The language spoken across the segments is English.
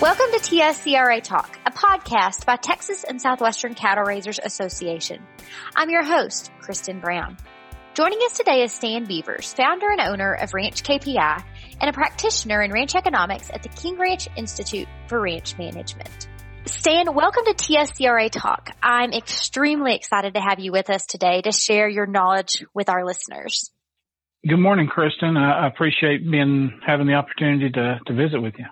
Welcome to TSCRA Talk, a podcast by Texas and Southwestern Cattle Raisers Association. I'm your host, Kristen Brown. Joining us today is Stan Beavers, founder and owner of Ranch KPI and a practitioner in ranch economics at the King Ranch Institute for Ranch Management. Stan, welcome to TSCRA Talk. I'm extremely excited to have you with us today to share your knowledge with our listeners. Good morning, Kristen. I appreciate being having the opportunity to, to visit with you.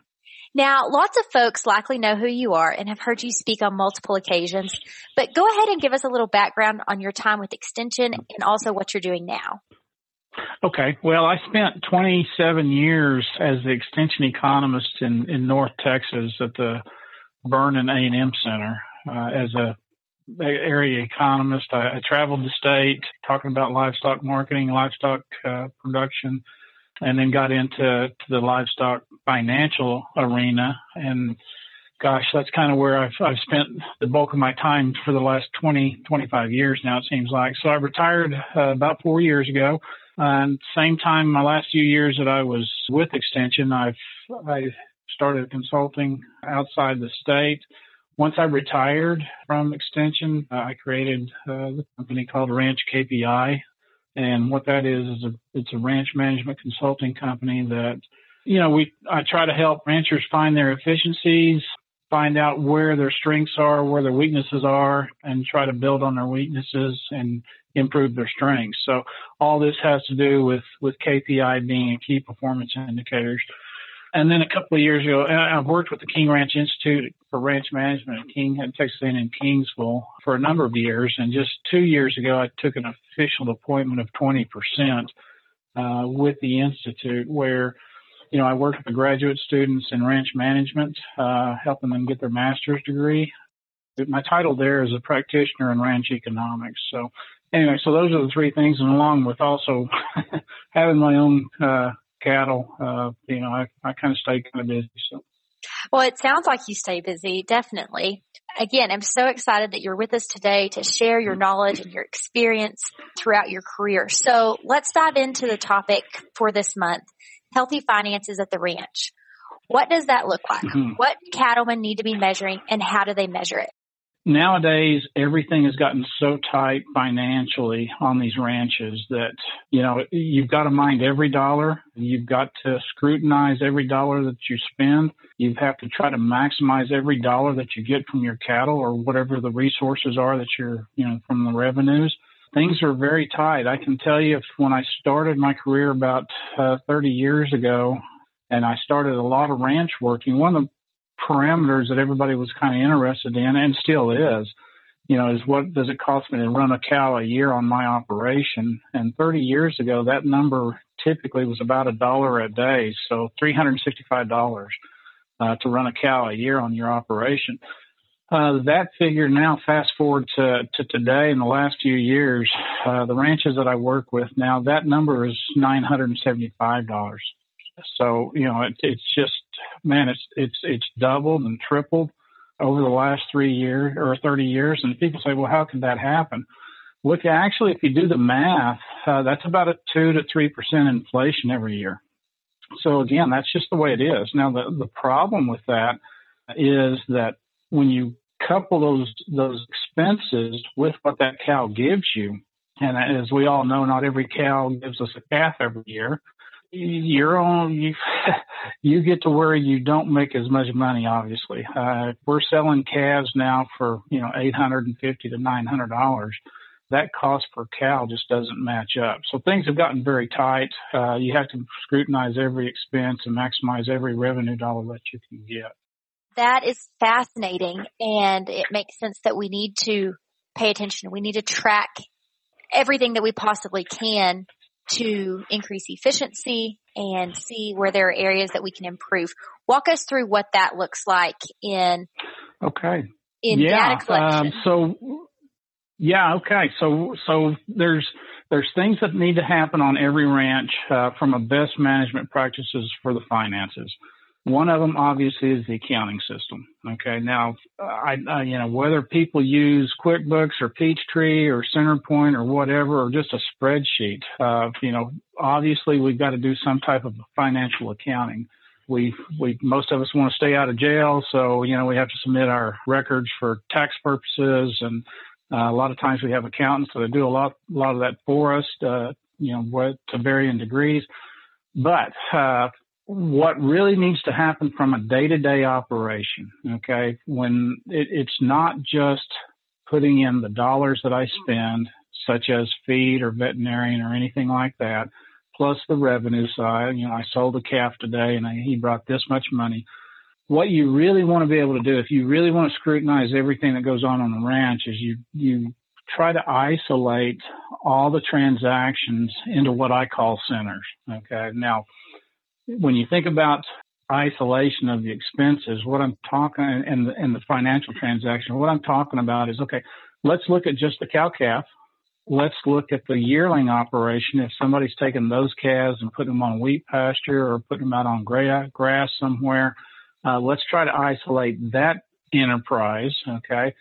Now, lots of folks likely know who you are and have heard you speak on multiple occasions, but go ahead and give us a little background on your time with Extension and also what you're doing now. Okay. Well, I spent 27 years as the extension economist in, in North Texas at the Vernon A&M Center uh, as a area economist. I, I, traveled the state talking about livestock marketing, livestock uh, production, and then got into the livestock financial arena. And gosh, that's kind of where I've, I've spent the bulk of my time for the last 20, 25 years now, it seems like. So I retired uh, about four years ago. And same time, my last few years that I was with Extension, I've I started consulting outside the state. Once I retired from Extension, uh, I created uh, the company called Ranch KPI, and what that is is a it's a ranch management consulting company that you know we I try to help ranchers find their efficiencies, find out where their strengths are, where their weaknesses are, and try to build on their weaknesses and improve their strengths. So all this has to do with with KPI being a key performance indicators. And then a couple of years ago, I've worked with the King Ranch Institute for Ranch Management at King at Texas A&M in Kingsville for a number of years. And just two years ago, I took an official appointment of 20% uh, with the institute, where you know I work with the graduate students in ranch management, uh, helping them get their master's degree. My title there is a practitioner in ranch economics. So anyway, so those are the three things, and along with also having my own uh, cattle. Uh, you know, I, I kind of stay kind of busy. So. Well, it sounds like you stay busy, definitely. Again, I'm so excited that you're with us today to share your knowledge and your experience throughout your career. So let's dive into the topic for this month, healthy finances at the ranch. What does that look like? Mm-hmm. What cattlemen need to be measuring and how do they measure it? Nowadays everything has gotten so tight financially on these ranches that you know you've got to mind every dollar. You've got to scrutinize every dollar that you spend. You have to try to maximize every dollar that you get from your cattle or whatever the resources are that you're you know from the revenues. Things are very tight. I can tell you when i started my career about uh, 30 years ago and I started a lot of ranch working. One of the parameters that everybody was kind of interested in and still is, you know, is what does it cost me to run a cow a year on my operation? And 30 years ago, that number typically was about a dollar a day, so $365 uh, to run a cow a year on your operation. Uh, that figure now, fast forward to, to today, in the last few years, uh, the ranches that I work with now, that number is $975. So, you know, it, it's just man, it's it's it's doubled and tripled over the last three years or 30 years. And people say, well, how can that happen? Look, actually, if you do the math, uh, that's about a two to three percent inflation every year. So again, that's just the way it is. Now, the the problem with that is that when you couple those those expenses with what that cow gives you, and as we all know, not every cow gives us a calf every year you're on you you get to where you don't make as much money obviously. Uh we're selling calves now for you know eight hundred and fifty to nine hundred dollars. That cost per cow just doesn't match up. So things have gotten very tight. Uh you have to scrutinize every expense and maximize every revenue dollar that you can get. That is fascinating and it makes sense that we need to pay attention. We need to track everything that we possibly can to increase efficiency and see where there are areas that we can improve. Walk us through what that looks like in okay in yeah, data collection. Um, so yeah, okay. So so there's there's things that need to happen on every ranch uh, from a best management practices for the finances. One of them obviously is the accounting system. Okay, now I, I, you know whether people use QuickBooks or Peachtree or Centerpoint or whatever or just a spreadsheet. Uh, you know, obviously we've got to do some type of financial accounting. we we most of us want to stay out of jail, so you know we have to submit our records for tax purposes, and uh, a lot of times we have accountants that do a lot a lot of that for us, uh, you know, what, to varying degrees. But uh, what really needs to happen from a day-to-day operation, okay, when it, it's not just putting in the dollars that I spend, such as feed or veterinarian or anything like that plus the revenue side. You know, I sold a calf today and I, he brought this much money. What you really want to be able to do, if you really want to scrutinize everything that goes on on the ranch, is you you try to isolate all the transactions into what I call centers. Okay. Now, when you think about isolation of the expenses, what I'm talking and the, and the financial transaction, what I'm talking about is okay. Let's look at just the cow calf let's look at the yearling operation. If somebody's taking those calves and putting them on wheat pasture or putting them out on grass somewhere, uh, let's try to isolate that enterprise, okay?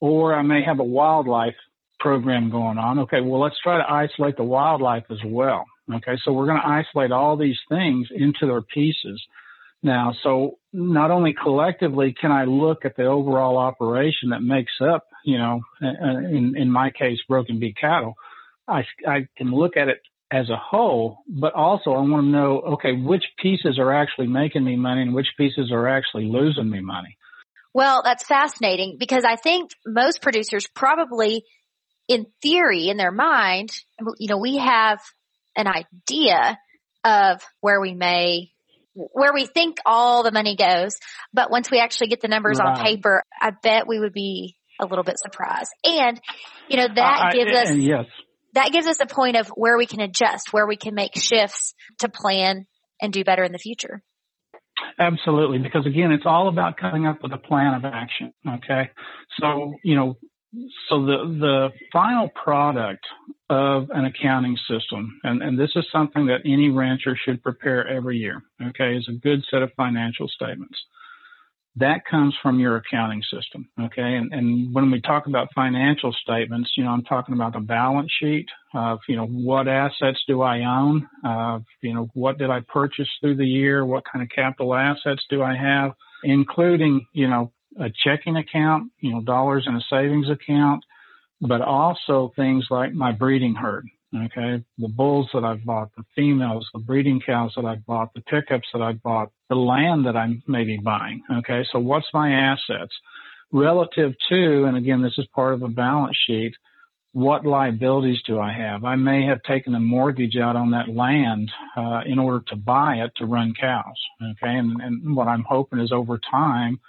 Or I may have a wildlife program going on. Okay, well, let's try to isolate the wildlife as well. Okay, so we're going to isolate all these things into their pieces now. So not only collectively can I look at the overall operation that makes up, you know, uh, uh, in, in my case, broken beef cattle, I, I can look at it as a whole, but also I want to know, okay, which pieces are actually making me money and which pieces are actually losing me money. Well, that's fascinating because I think most producers probably in theory, in their mind, you know, we have an idea of where we may where we think all the money goes. But once we actually get the numbers right. on paper, I bet we would be a little bit surprised. And, you know, that uh, gives us, yes. that gives us a point of where we can adjust, where we can make shifts to plan and do better in the future. Absolutely, because again, it's all about coming up with a plan of action. Okay, so you know, so the the final product of an accounting system, and, and this is something that any rancher should prepare every year, okay, is a good set of financial statements. That comes from your accounting system, okay? And, and when we talk about financial statements, you know, I'm talking about the balance sheet of, you know, what assets do I own? Uh, you know, what did I purchase through the year? What kind of capital assets do I have? Including, you know, a checking account, you know, dollars in a savings account, but also things like my breeding herd. Okay. The bulls that I've bought, the females, the breeding cows that I've bought, the pickups that I've bought, the land that I'm maybe buying. Okay. So what's my assets relative to, and again, this is part of a balance sheet. What liabilities do I have? I may have taken a mortgage out on that land uh, in order to buy it to run cows. Okay. And, and what I'm hoping is over time,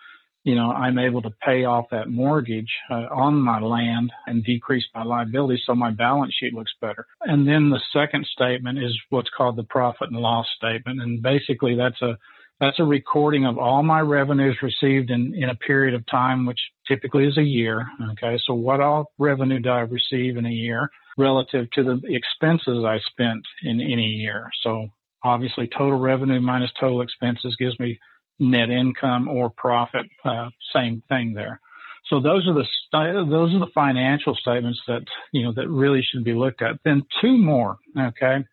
you know, I'm able to pay off that mortgage uh, on my land and decrease my liability so my balance sheet looks better. And then the second statement is what's called the profit and loss statement. And basically that's a that's a recording of all my revenues received in, in a period of time, which typically is a year. Okay. So what all revenue do I receive in a year relative to the expenses I spent in any year? So obviously total revenue minus total expenses gives me net income or profit, uh, same thing there. So those are the those are the financial statements that you know that really should be looked at. Then two more, okay.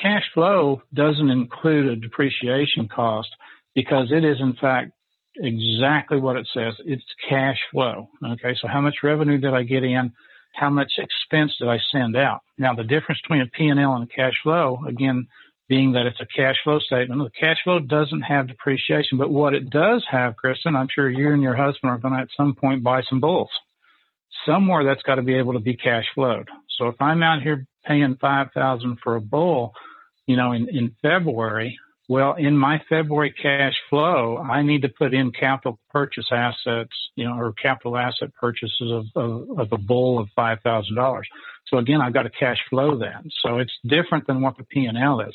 Cash flow doesn't include a depreciation cost because it is in fact exactly what it says. It's cash flow. Okay, so how much revenue did I get in? How much expense did I send out? Now the difference between a P&L and a cash flow, again, being that it's a cash flow statement. The cash flow doesn't have depreciation, but what it does have, Kristen, I'm sure you and your husband are going to at some point buy some bulls. Somewhere that's got to be able to be cash flowed. So if I'm out here paying five thousand for a bull, you know, in, in February, well, in my February cash flow, I need to put in capital purchase assets, you know, or capital asset purchases of, of, of a bull of $5,000. So again, I've got to cash flow that. So it's different than what the P&L is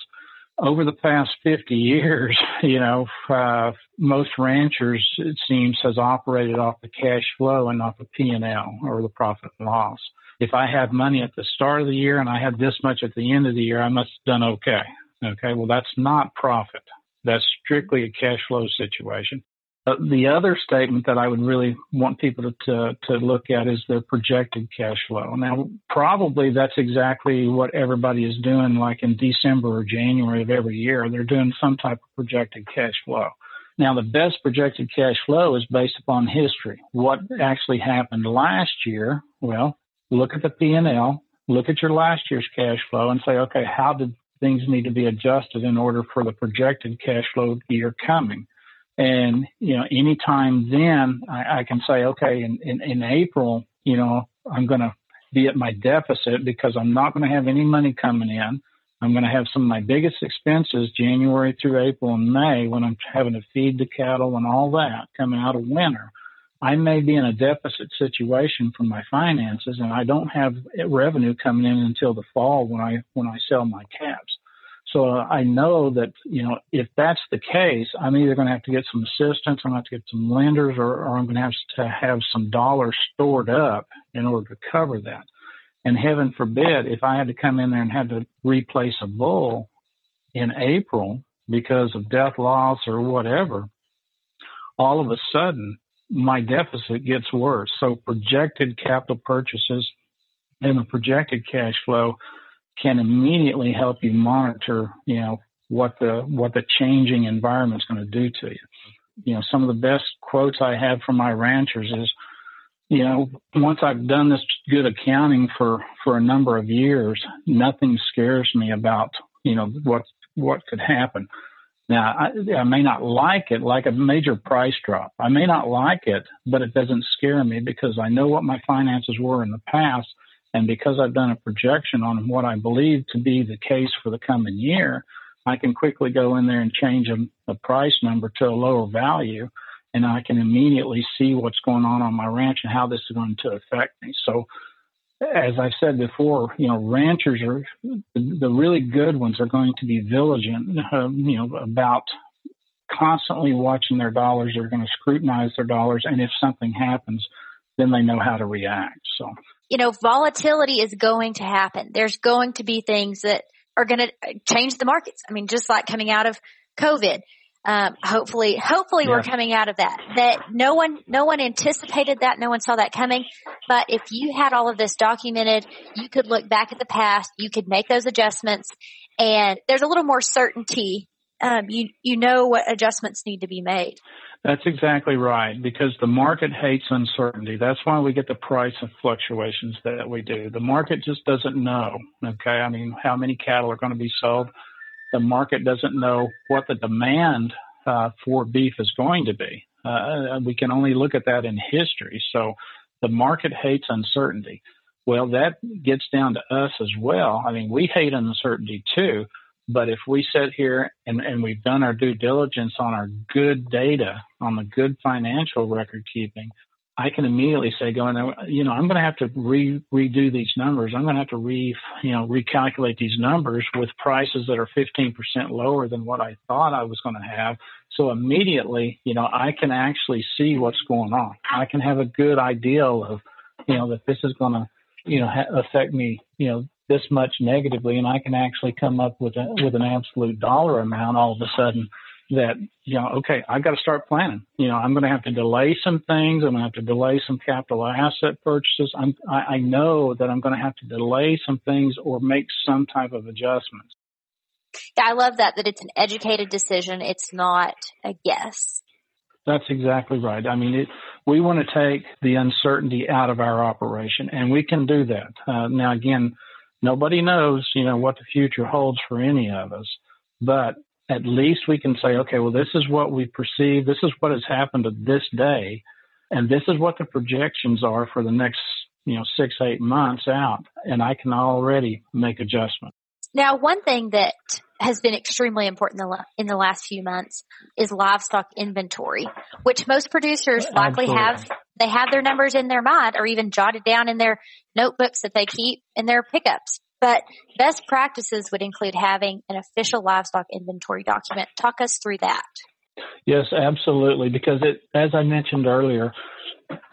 over the past 50 years, you know, uh, most ranchers, it seems, has operated off the cash flow and not the P&L or the profit and loss. If I had money at the start of the year and I had this much at the end of the year, I must have done okay. Okay. Well, that's not profit. That's strictly a cash flow situation. Uh, the other statement that I would really want people to, to, to look at is their projected cash flow. Now, probably that's exactly what everybody is doing, like in December or January of every year. They're doing some type of projected cash flow. Now, the best projected cash flow is based upon history. What actually happened last year? Well, look at the P&L, look at your last year's cash flow, and say, okay, how did things need to be adjusted in order for the projected cash flow year coming? And, you know, anytime then I, I can say, okay, in, in, in April, you know, I'm going to be at my deficit because I'm not going to have any money coming in. I'm going to have some of my biggest expenses January through April and May when I'm having to feed the cattle and all that coming out of winter. I may be in a deficit situation for my finances and I don't have revenue coming in until the fall when I when I sell my calves. So I know that, you know, if that's the case, I'm either going to have to get some assistance, I'm going to have to get some lenders, or, or I'm going to have to have some dollars stored up in order to cover that. And heaven forbid, if I had to come in there and had to replace a bull in April because of death loss or whatever, all of a sudden my deficit gets worse. So projected capital purchases and the projected cash flow can immediately help you monitor, you know, what the what the changing environment is going to do to you. You know, some of the best quotes I have from my ranchers is, you know, once I've done this good accounting for for a number of years, nothing scares me about, you know, what what could happen. Now, I, I may not like it, like a major price drop. I may not like it, but it doesn't scare me because I know what my finances were in the past and because I've done a projection on what I believe to be the case for the coming year, I can quickly go in there and change a, a price number to a lower value, and I can immediately see what's going on on my ranch and how this is going to affect me. So, as I said before, you know, ranchers are the really good ones are going to be vigilant, uh, you know, about constantly watching their dollars. They're going to scrutinize their dollars, and if something happens, then they know how to react. So you know, volatility is going to happen. There's going to be things that are going to change the markets. I mean, just like coming out of COVID. Um, hopefully, hopefully yeah. we're coming out of that. That no one, no one anticipated that. No one saw that coming. But if you had all of this documented, you could look back at the past. You could make those adjustments, and there's a little more certainty. Um, you you know what adjustments need to be made. That's exactly right because the market hates uncertainty. That's why we get the price fluctuations that we do. The market just doesn't know. Okay. I mean, how many cattle are going to be sold? The market doesn't know what the demand uh, for beef is going to be. Uh, we can only look at that in history. So the market hates uncertainty. Well, that gets down to us as well. I mean, we hate uncertainty too but if we sit here and, and we've done our due diligence on our good data, on the good financial record keeping, I can immediately say, going, you know, I'm going to have to re, redo these numbers. I'm going to have to re, you know, recalculate these numbers with prices that are 15% lower than what I thought I was going to have. So immediately, you know, I can actually see what's going on. I can have a good idea of, you know, that this is going to, you know, ha- affect me, you know, this much negatively, and I can actually come up with a, with an absolute dollar amount all of a sudden that you know okay I've got to start planning. You know I'm going to have to delay some things. I'm going to have to delay some capital asset purchases. I'm, I, I know that I'm going to have to delay some things or make some type of adjustments. Yeah, I love that that it's an educated decision. It's not a guess. That's exactly right. I mean, it, we want to take the uncertainty out of our operation, and we can do that. Uh, now, again, Nobody knows, you know, what the future holds for any of us, but at least we can say, okay, well, this is what we perceive. This is what has happened to this day. And this is what the projections are for the next, you know, six, eight months out. And I can already make adjustments. Now, one thing that has been extremely important in the last few months is livestock inventory, which most producers likely Absolutely. have. They have their numbers in their mind or even jotted down in their notebooks that they keep in their pickups. But best practices would include having an official livestock inventory document. Talk us through that. Yes, absolutely. Because it, as I mentioned earlier,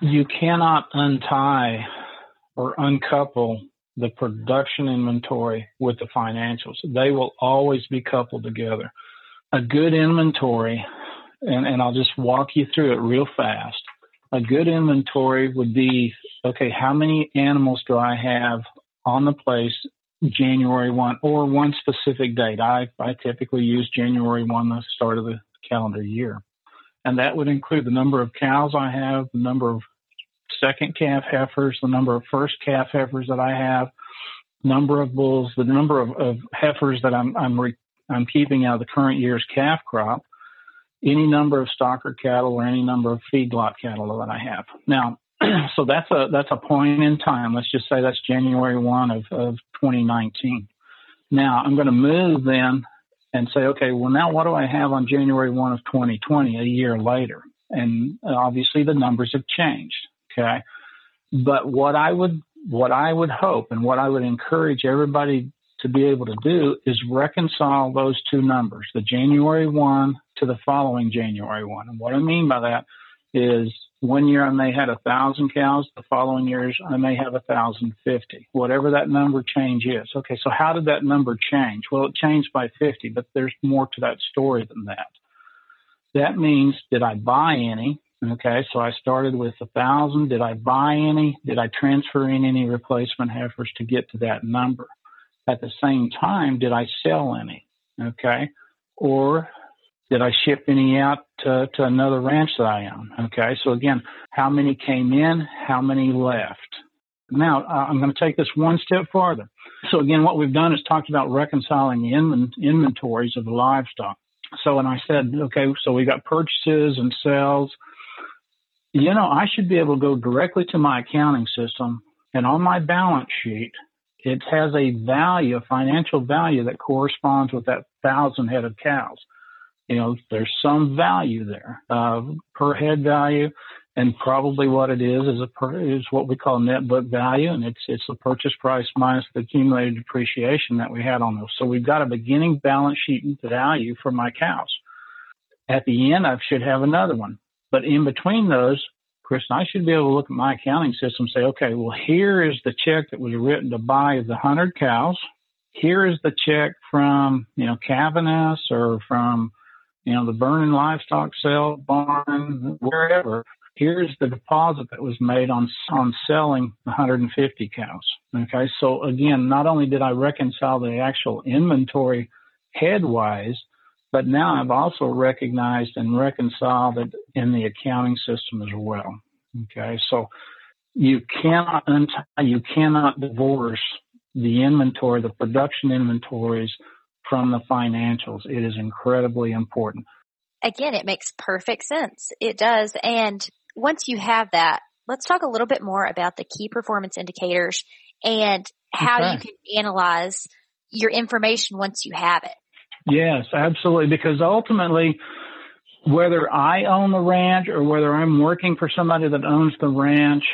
you cannot untie or uncouple the production inventory with the financials. They will always be coupled together. A good inventory and, and I'll just walk you through it real fast. A good inventory would be okay, how many animals do I have on the place January 1 or one specific date? I, I typically use January 1, the start of the calendar year. And that would include the number of cows I have, the number of second calf heifers, the number of first calf heifers that I have, number of bulls, the number of, of heifers that I'm I'm, re, I'm keeping out of the current year's calf crop, any number of stocker cattle or any number of feedlot cattle that I have. Now, so that's a that's a point in time. Let's just say that's January one of, of 2019. Now I'm going to move then and say, okay, well now what do I have on January one of 2020, a year later? And obviously the numbers have changed. Okay, but what I would what I would hope and what I would encourage everybody to be able to do is reconcile those two numbers, the January 1 to the following January 1. And what I mean by that is one year I may have a thousand cows, the following years I may have a thousand fifty, whatever that number change is. Okay, so how did that number change? Well, it changed by 50, but there's more to that story than that. That means, did I buy any? Okay, so I started with a thousand. Did I buy any? Did I transfer in any replacement heifers to get to that number? At the same time, did I sell any? Okay, or did I ship any out to, to another ranch that I own? Okay, so again, how many came in? How many left? Now, I'm going to take this one step farther. So again, what we've done is talked about reconciling the in- inventories of the livestock. So when I said, okay, so we got purchases and sales you know, I should be able to go directly to my accounting system and on my balance sheet, it has a value, a financial value that corresponds with that thousand head of cows. You know, there's some value there, uh, per head value, and probably what it is is a per, is what we call net book value, and it's it's the purchase price minus the accumulated depreciation that we had on those. So we've got a beginning balance sheet value for my cows. At the end, I should have another one. But in between those, Kristen, I should be able to look at my accounting system and say, okay, well, here is the check that was written to buy the 100 cows. Here is the check from, you know, Cavaness or from, you know, the Vernon Livestock Sale Barn, wherever. Here's the deposit that was made on, on selling 150 cows. Okay. So again, not only did I reconcile the actual inventory headwise, but now I've also recognized and reconciled it in the accounting system as well. Okay, so you cannot you cannot divorce the inventory, the production inventories from the financials. It is incredibly important. Again, it makes perfect sense. It does. And once you have that, let's talk a little bit more about the key performance indicators and how okay. you can analyze your information once you have it. Yes, absolutely. Because ultimately, whether I own the ranch or whether I'm working for somebody that owns the ranch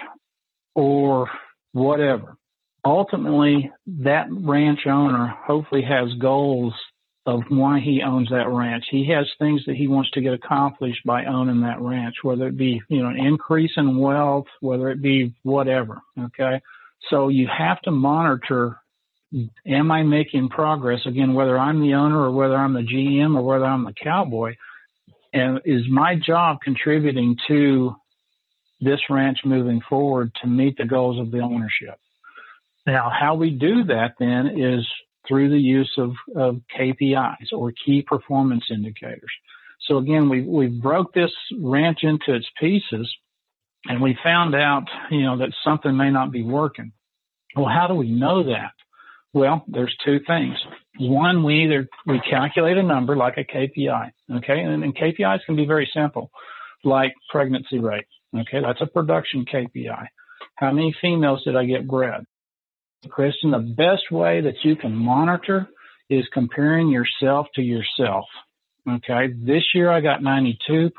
or whatever, ultimately that ranch owner hopefully has goals of why he owns that ranch. He has things that he wants to get accomplished by owning that ranch, whether it be, you know, an increase in wealth, whether it be whatever. Okay. So you have to monitor am I making progress? Again, whether I'm the owner or whether I'm the GM or whether I'm the cowboy, and is my job contributing to this ranch moving forward to meet the goals of the ownership? Now, how we do that then is through the use of, of KPIs or key performance indicators. So again, we we broke this ranch into its pieces, and we found out, you know, that something may not be working. Well, how do we know that? Well, there's two things. One, we either we calculate a number like a KPI, okay, and, and KPIs can be very simple, like pregnancy rate, okay, that's a production KPI. How many females did I get bred? Kristen, the best way that you can monitor is comparing yourself to yourself. Okay, this year I got 92%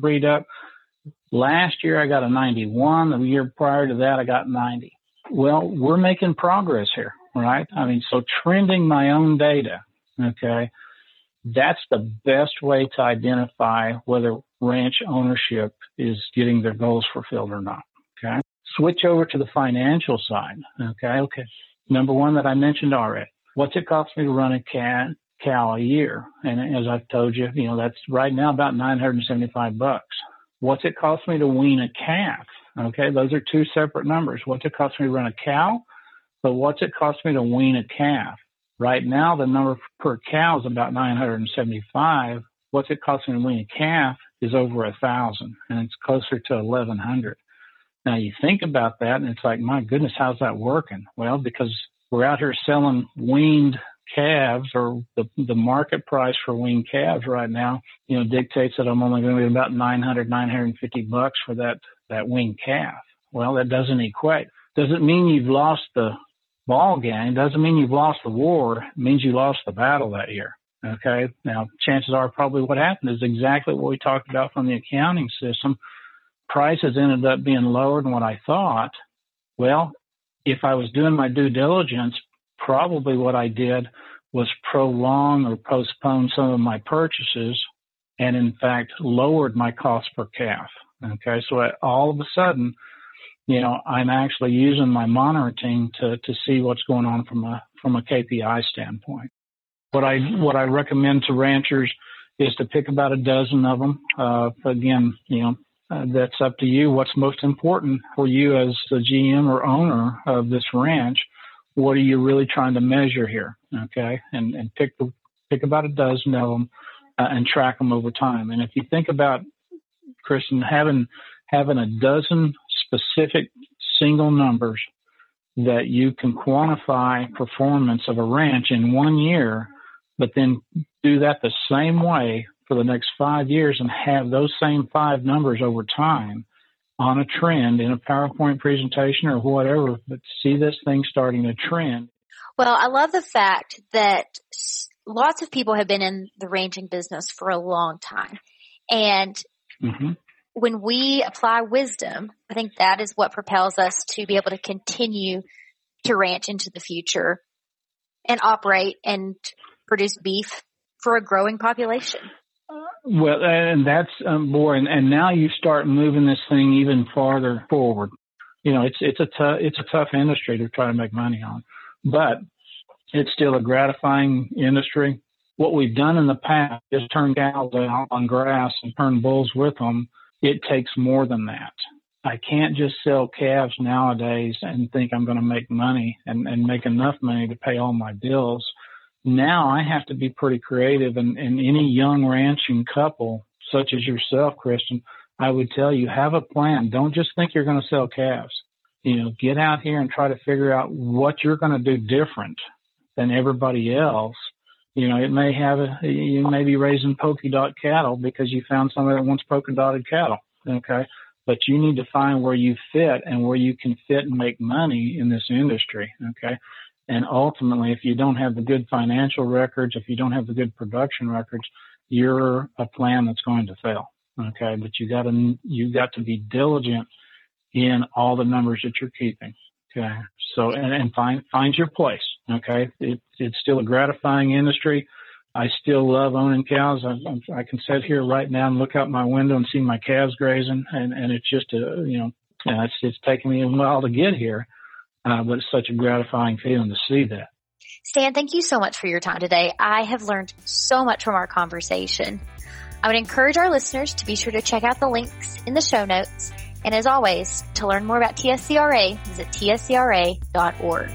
breed up. Last year I got a 91. The year prior to that I got 90. Well, we're making progress here right? I mean, so trending my own data, okay, that's the best way to identify whether ranch ownership is getting their goals fulfilled or not, okay? Switch over to the financial side, okay? Okay. Number one that I mentioned already. What's it cost me to run a cat cow a year. And as I've told you, you know, that's right now about 975 bucks. What's it cost me to wean a calf? Okay. Those are two separate numbers. What's it cost me to run a cow? But what's it cost me to wean a calf? Right now, the number per cow is about 975. What's it cost me to wean a calf is over a thousand and it's closer to 1100. Now you think about that and it's like, my goodness, how's that working? Well, because we're out here selling weaned calves or the the market price for weaned calves right now, you know, dictates that I'm only going to be about 900, 950 bucks for that that weaned calf. Well, that doesn't equate. Doesn't mean you've lost the ball game. Doesn't mean you've lost the war. It means you lost the battle that year. Okay. Now, chances are probably what happened is exactly what we talked about from the accounting system. Prices ended up being lower than what I thought. Well, if I was doing my due diligence, probably what I did was prolong or postpone some of my purchases and in fact lowered my cost per calf. Okay. So all of a sudden, you know, I'm actually using my monitoring to, to see what's going on from a, from a KPI standpoint. What I, what I recommend to ranchers is to pick about a dozen of them. Uh, again, you know, uh, that's up to you. What's most important for you as the GM or owner of this ranch? What are you really trying to measure here? Okay, and and pick the, pick about a dozen of them uh, and track them over time. And if you think about Kristen having having a dozen specific single numbers that you can quantify performance of a ranch in one year, but then do that the same way for the next five years and have those same five numbers over time on a trend in a PowerPoint presentation or whatever, but see this thing starting to trend. Well, I love the fact that lots of people have been in the ranching business for a long time. And mm-hmm. When we apply wisdom, I think that is what propels us to be able to continue to ranch into the future and operate and produce beef for a growing population. Well, and that's um, and, and now you start moving this thing even farther forward. You know, it's it's a tough it's a tough industry to try to make money on, but it's still a gratifying industry. What we've done in the past is turn cows out on grass and turn bulls with them. It takes more than that. I can't just sell calves nowadays and think I'm going to make money and, and make enough money to pay all my bills now I have to be pretty creative. And, and any young ranching couple, such as yourself, Kristen, I would tell you have a plan. Don't just think you're going to sell calves. You know, get out here and try to figure out what you're going to do different than everybody else. You know, it may have a, you may be raising polka dot cattle because you found somebody that wants polka dotted cattle. Okay. But you need to find where you fit and where you can fit and make money in this industry. Okay. And ultimately, if you don't have the good financial records, if you don't have the good production records, you're a plan that's going to fail. Okay. But you got to, you got to be diligent in all the numbers that you're keeping. Okay. So, and, and find, find your place. Okay. It, it's still a gratifying industry. I still love owning cows. I, I, can sit here right now and look out my window and see my calves grazing, and, and it's just a you know, it's it's taken me a while to get here, uh, but it's such a gratifying feeling to see that. Stan, thank you so much for your time today. I have learned so much from our conversation. I would encourage our listeners to be sure to check out the links in the show notes. And as always, to learn more about TSCRA, visit tscra.org.